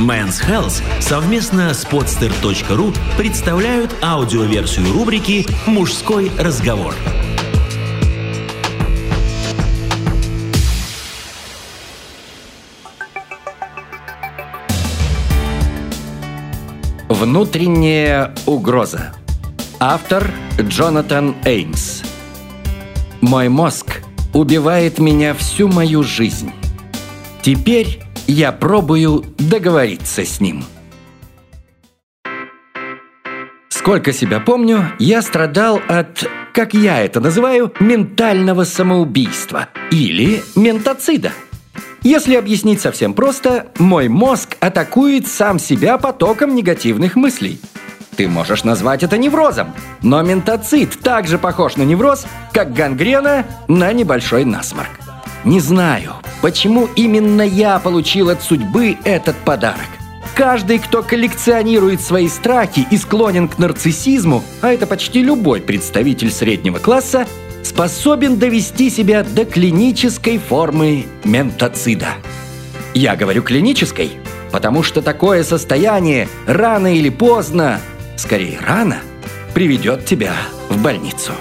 Men's Health совместно с podster.ru представляют аудиоверсию рубрики «Мужской разговор». Внутренняя угроза. Автор Джонатан Эймс. Мой мозг убивает меня всю мою жизнь. Теперь я пробую договориться с ним. Сколько себя помню, я страдал от, как я это называю, ментального самоубийства или ментоцида. Если объяснить совсем просто, мой мозг атакует сам себя потоком негативных мыслей. Ты можешь назвать это неврозом, но ментоцит также похож на невроз, как гангрена на небольшой насморк. Не знаю, почему именно я получил от судьбы этот подарок. Каждый, кто коллекционирует свои страхи и склонен к нарциссизму, а это почти любой представитель среднего класса, способен довести себя до клинической формы ментоцида. Я говорю клинической, потому что такое состояние рано или поздно, скорее рано, приведет тебя в больницу.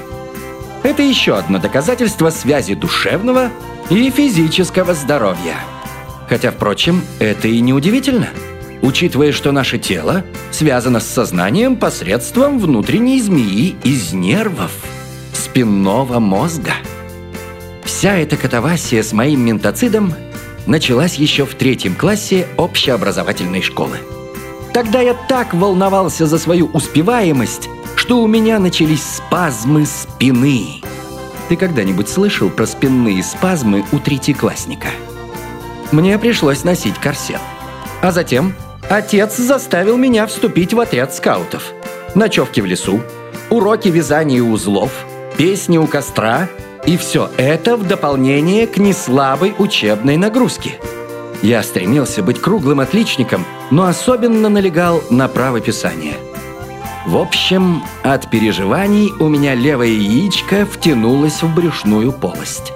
Это еще одно доказательство связи душевного и физического здоровья. Хотя, впрочем, это и не удивительно, учитывая, что наше тело связано с сознанием посредством внутренней змеи из нервов – спинного мозга. Вся эта катавасия с моим ментоцидом началась еще в третьем классе общеобразовательной школы. Тогда я так волновался за свою успеваемость, что у меня начались спазмы спины. Ты когда-нибудь слышал про спинные спазмы у третьеклассника? Мне пришлось носить корсет. А затем отец заставил меня вступить в отряд скаутов. Ночевки в лесу, уроки вязания узлов – песни у костра, и все это в дополнение к неслабой учебной нагрузке. Я стремился быть круглым отличником, но особенно налегал на правописание. В общем, от переживаний у меня левое яичко втянулось в брюшную полость.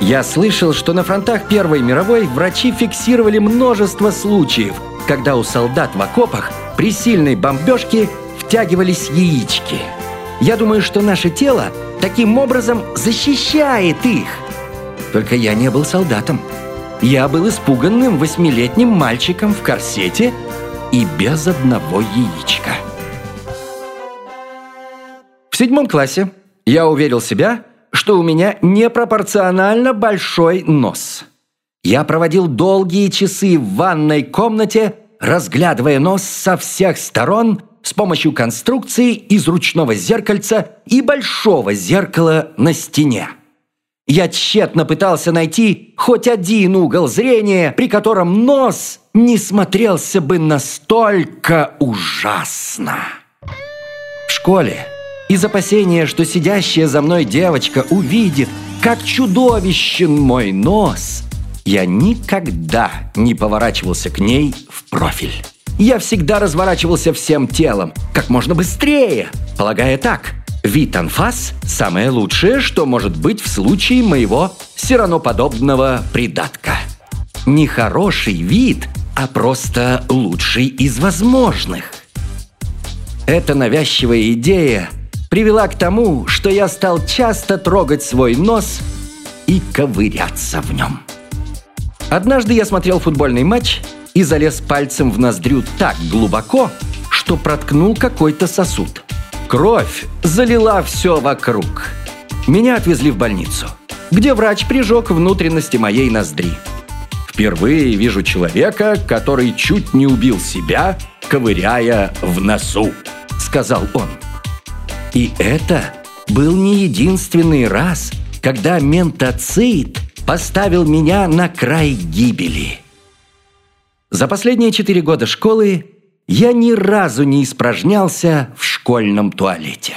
Я слышал, что на фронтах Первой мировой врачи фиксировали множество случаев, когда у солдат в окопах при сильной бомбежке втягивались яички. Я думаю, что наше тело таким образом защищает их. Только я не был солдатом. Я был испуганным восьмилетним мальчиком в корсете и без одного яичка. В седьмом классе я уверил себя, что у меня непропорционально большой нос. Я проводил долгие часы в ванной комнате, разглядывая нос со всех сторон – с помощью конструкции из ручного зеркальца и большого зеркала на стене. Я тщетно пытался найти хоть один угол зрения, при котором нос не смотрелся бы настолько ужасно. В школе из опасения, что сидящая за мной девочка увидит, как чудовищен мой нос, я никогда не поворачивался к ней в профиль. Я всегда разворачивался всем телом, как можно быстрее, полагая так. Вид анфас – самое лучшее, что может быть в случае моего сираноподобного придатка. Не хороший вид, а просто лучший из возможных. Эта навязчивая идея привела к тому, что я стал часто трогать свой нос и ковыряться в нем. Однажды я смотрел футбольный матч – и залез пальцем в ноздрю так глубоко, что проткнул какой-то сосуд. Кровь залила все вокруг. Меня отвезли в больницу, где врач прижег внутренности моей ноздри. Впервые вижу человека, который чуть не убил себя, ковыряя в носу, сказал он. И это был не единственный раз, когда ментоцит поставил меня на край гибели. За последние четыре года школы я ни разу не испражнялся в школьном туалете.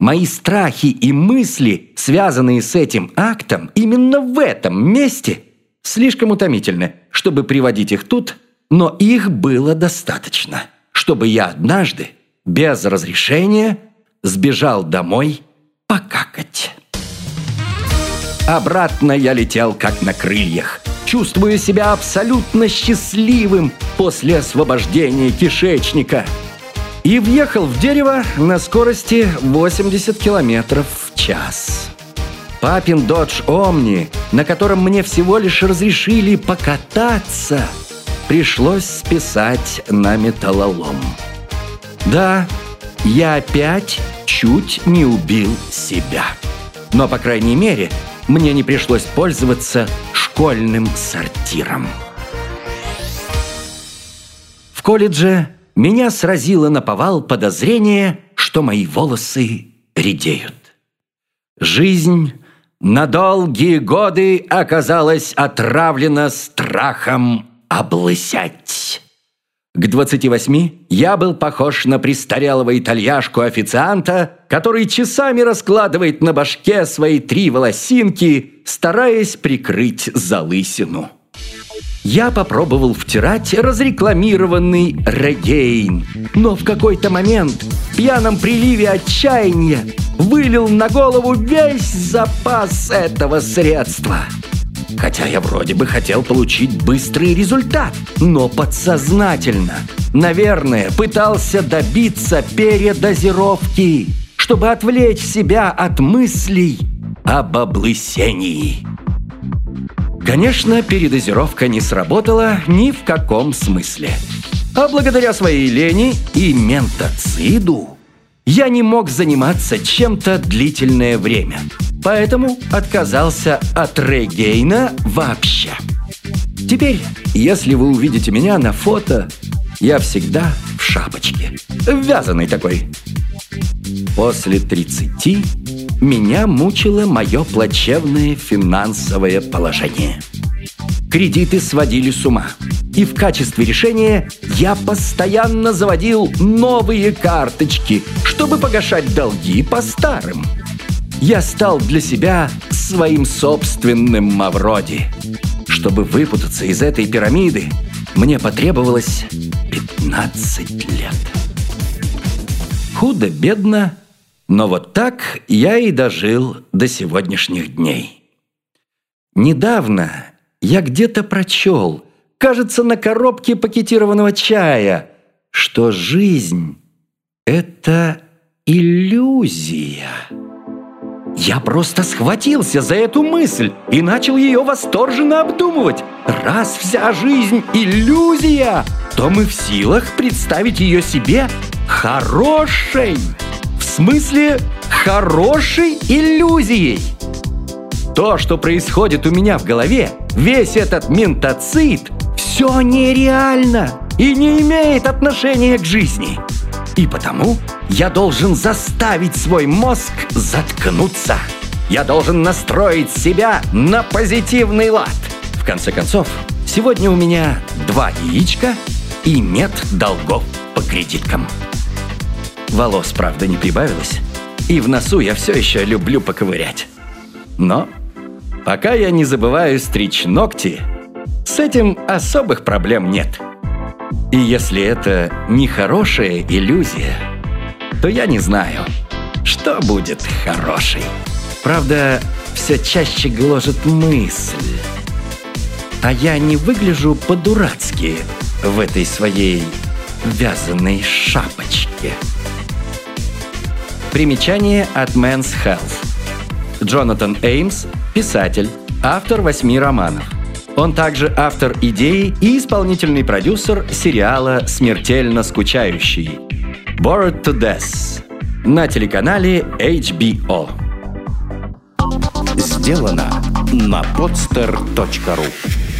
Мои страхи и мысли, связанные с этим актом, именно в этом месте, слишком утомительны, чтобы приводить их тут, но их было достаточно, чтобы я однажды, без разрешения, сбежал домой покакать. Обратно я летел как на крыльях, чувствуя себя абсолютно счастливым после освобождения кишечника. И въехал в дерево на скорости 80 километров в час. Папин Dodge Omni, на котором мне всего лишь разрешили покататься, пришлось списать на металлолом. Да, я опять чуть не убил себя. Но, по крайней мере, мне не пришлось пользоваться школьным сортиром. В колледже меня сразило на повал подозрение, что мои волосы редеют. Жизнь на долгие годы оказалась отравлена страхом облысять. К 28 я был похож на престарелого итальяшку-официанта, который часами раскладывает на башке свои три волосинки, стараясь прикрыть залысину. Я попробовал втирать разрекламированный регейн, но в какой-то момент в пьяном приливе отчаяния вылил на голову весь запас этого средства – Хотя я вроде бы хотел получить быстрый результат, но подсознательно, наверное, пытался добиться передозировки, чтобы отвлечь себя от мыслей об облысении. Конечно, передозировка не сработала ни в каком смысле. А благодаря своей лени и ментоциду я не мог заниматься чем-то длительное время – Поэтому отказался от регейна вообще. Теперь, если вы увидите меня на фото, я всегда в шапочке. Вязаный такой. После 30 меня мучило мое плачевное финансовое положение. Кредиты сводили с ума. И в качестве решения я постоянно заводил новые карточки, чтобы погашать долги по старым – я стал для себя своим собственным Мавроди. Чтобы выпутаться из этой пирамиды, мне потребовалось 15 лет. Худо-бедно, но вот так я и дожил до сегодняшних дней. Недавно я где-то прочел, кажется, на коробке пакетированного чая, что жизнь – это иллюзия. Я просто схватился за эту мысль и начал ее восторженно обдумывать. Раз вся жизнь – иллюзия, то мы в силах представить ее себе хорошей. Смысле, хорошей иллюзией. То, что происходит у меня в голове, весь этот ментоцит, все нереально и не имеет отношения к жизни. И потому я должен заставить свой мозг заткнуться. Я должен настроить себя на позитивный лад. В конце концов, сегодня у меня два яичка и нет долгов по кредиткам. Волос, правда, не прибавилось. И в носу я все еще люблю поковырять. Но пока я не забываю стричь ногти, с этим особых проблем нет. И если это не хорошая иллюзия, то я не знаю, что будет хорошей. Правда, все чаще гложет мысль. А я не выгляжу по-дурацки в этой своей вязаной шапочке. Примечание от Men's Health. Джонатан Эймс – писатель, автор восьми романов – он также автор идеи и исполнительный продюсер сериала «Смертельно скучающий» «Bored to Death» на телеканале HBO. Сделано на podster.ru